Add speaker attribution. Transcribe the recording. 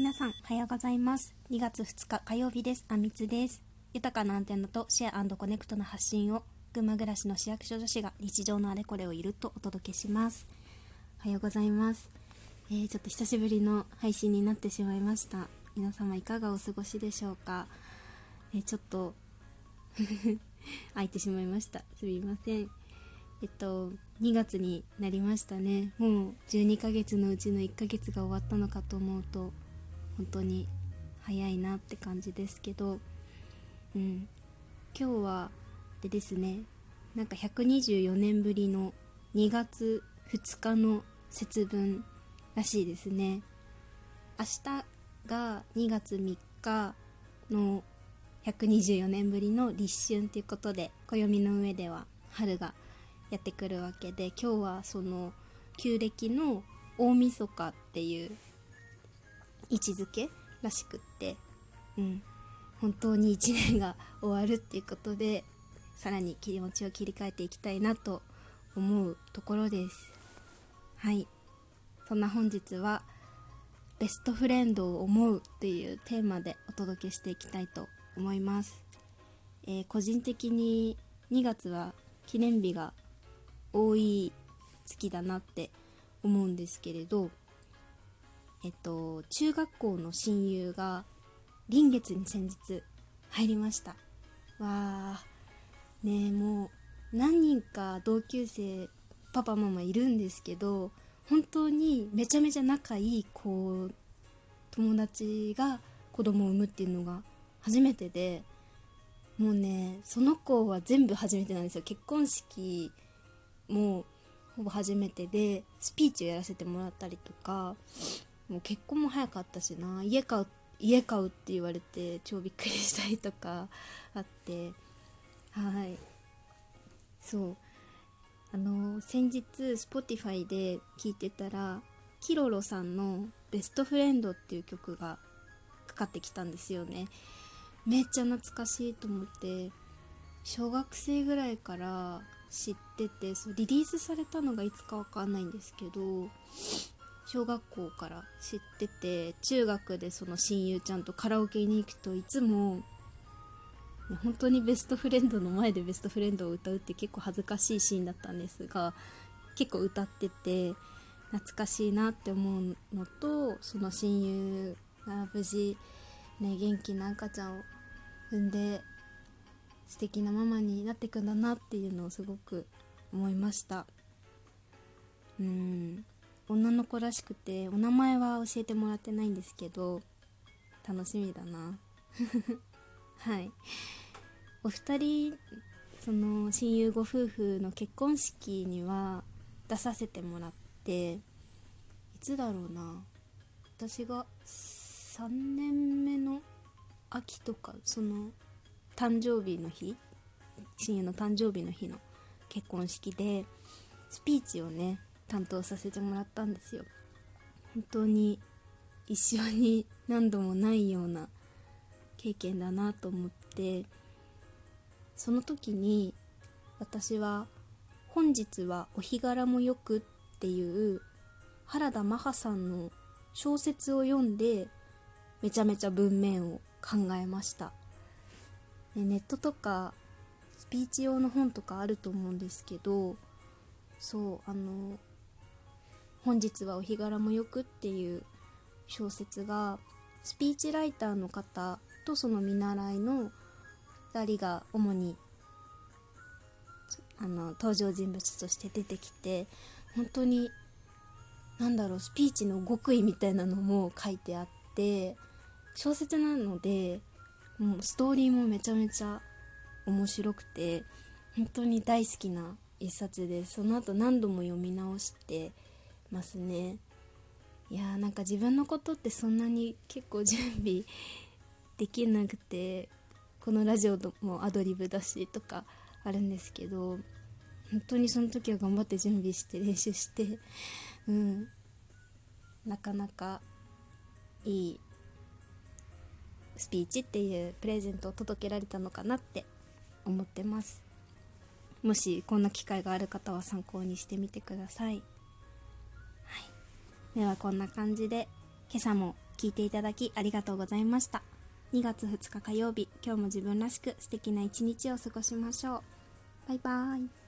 Speaker 1: 皆さんおはようございます。2月2日火曜日です。あみつです。豊かなアンテナとシェアコネクトの発信を群馬暮らしの市役所女子が日常のあれこれをいるとお届けします。おはようございます、えー、ちょっと久しぶりの配信になってしまいました。皆様いかがお過ごしでしょうか、えー、ちょっと 空いてしまいました。すみません。えっと2月になりましたね。もう12ヶ月のうちの1ヶ月が終わったのかと思うと本当に早いなって感じですけど、うん、今日はでですね。なんか124年ぶりの2月2日の節分らしいですね。明日が2月3日の124年ぶりの立春ということで暦の上では春がやってくるわけで今日はその旧暦の大晦日っていう位置づけらしくって、うん、本当に1年が終わるっていうことでさらに気持ちを切り替えていきたいなと思うところです。はい。そんな本日はベストフレンドを思うっていうテーマでお届けしていきたいと思います、えー、個人的に2月は記念日が多い月だなって思うんですけれどえっと、中学校の親友が臨月に先日入りました。わーねえもう何人か同級生パパママいるんですけど本当にめちゃめちゃ仲いい子友達が子供を産むっていうのが初めてでもうねその子は全部初めてなんですよ。結婚式もほぼ初めてでスピーチをやらせてもらったりとかもう結婚も早かったしな。家買う家買うって言われて超びっくりしたりとかあって。はい。そう。あの先日 Spotify で聴いてたらキロロさんの「ベストフレンド」っていう曲がかかってきたんですよね。めっちゃ懐かしいと思って小学生ぐらいから知っててそうリリースされたのがいつかわかんないんですけど小学校から知ってて中学でその親友ちゃんとカラオケに行くといつも本当にベストフレンドの前でベストフレンドを歌うって結構恥ずかしいシーンだったんですが結構歌ってて懐かしいなって思うのとその親友が無事、ね、元気な赤ちゃんを産んで素敵なママになっていくんだなっていうのをすごく思いました。うん。女の子らしくてお名前は教えてもらってないんですけど楽しみだな。はい。お二人その親友ご夫婦の結婚式には出させてもらっていつだろうな。私が3年目の秋とかその誕生日の日親友の誕生日の日の結婚式でスピーチをね担当させてもらったんですよ。本当に一生に何度もないような経験だなと思ってその時に私は「本日はお日柄もよく」っていう原田マハさんの小説を読んでめちゃめちゃ文面を考えました。ネットとかスピーチ用の本とかあると思うんですけどそうあの本日はお日柄もよくっていう小説がスピーチライターの方とその見習いの2人が主にあの登場人物として出てきて本当に何だろうスピーチの極意みたいなのも書いてあって小説なのでもうストーリーもめちゃめちゃ面白くて本当に大好きな一冊でその後何度も読み直してますね。いやーなんか自分のことってそんなに結構準備できなくてこのラジオもアドリブだしとかあるんですけど本当にその時は頑張って準備して練習してうんなかなかいいスピーチっていうプレゼントを届けられたのかなって思ってます。もしこんな機会がある方は参考にしてみてください。ではこんな感じで今朝も聞いていただきありがとうございました。2月2日火曜日今日も自分らしく素敵な一日を過ごしましょう。バイバーイ。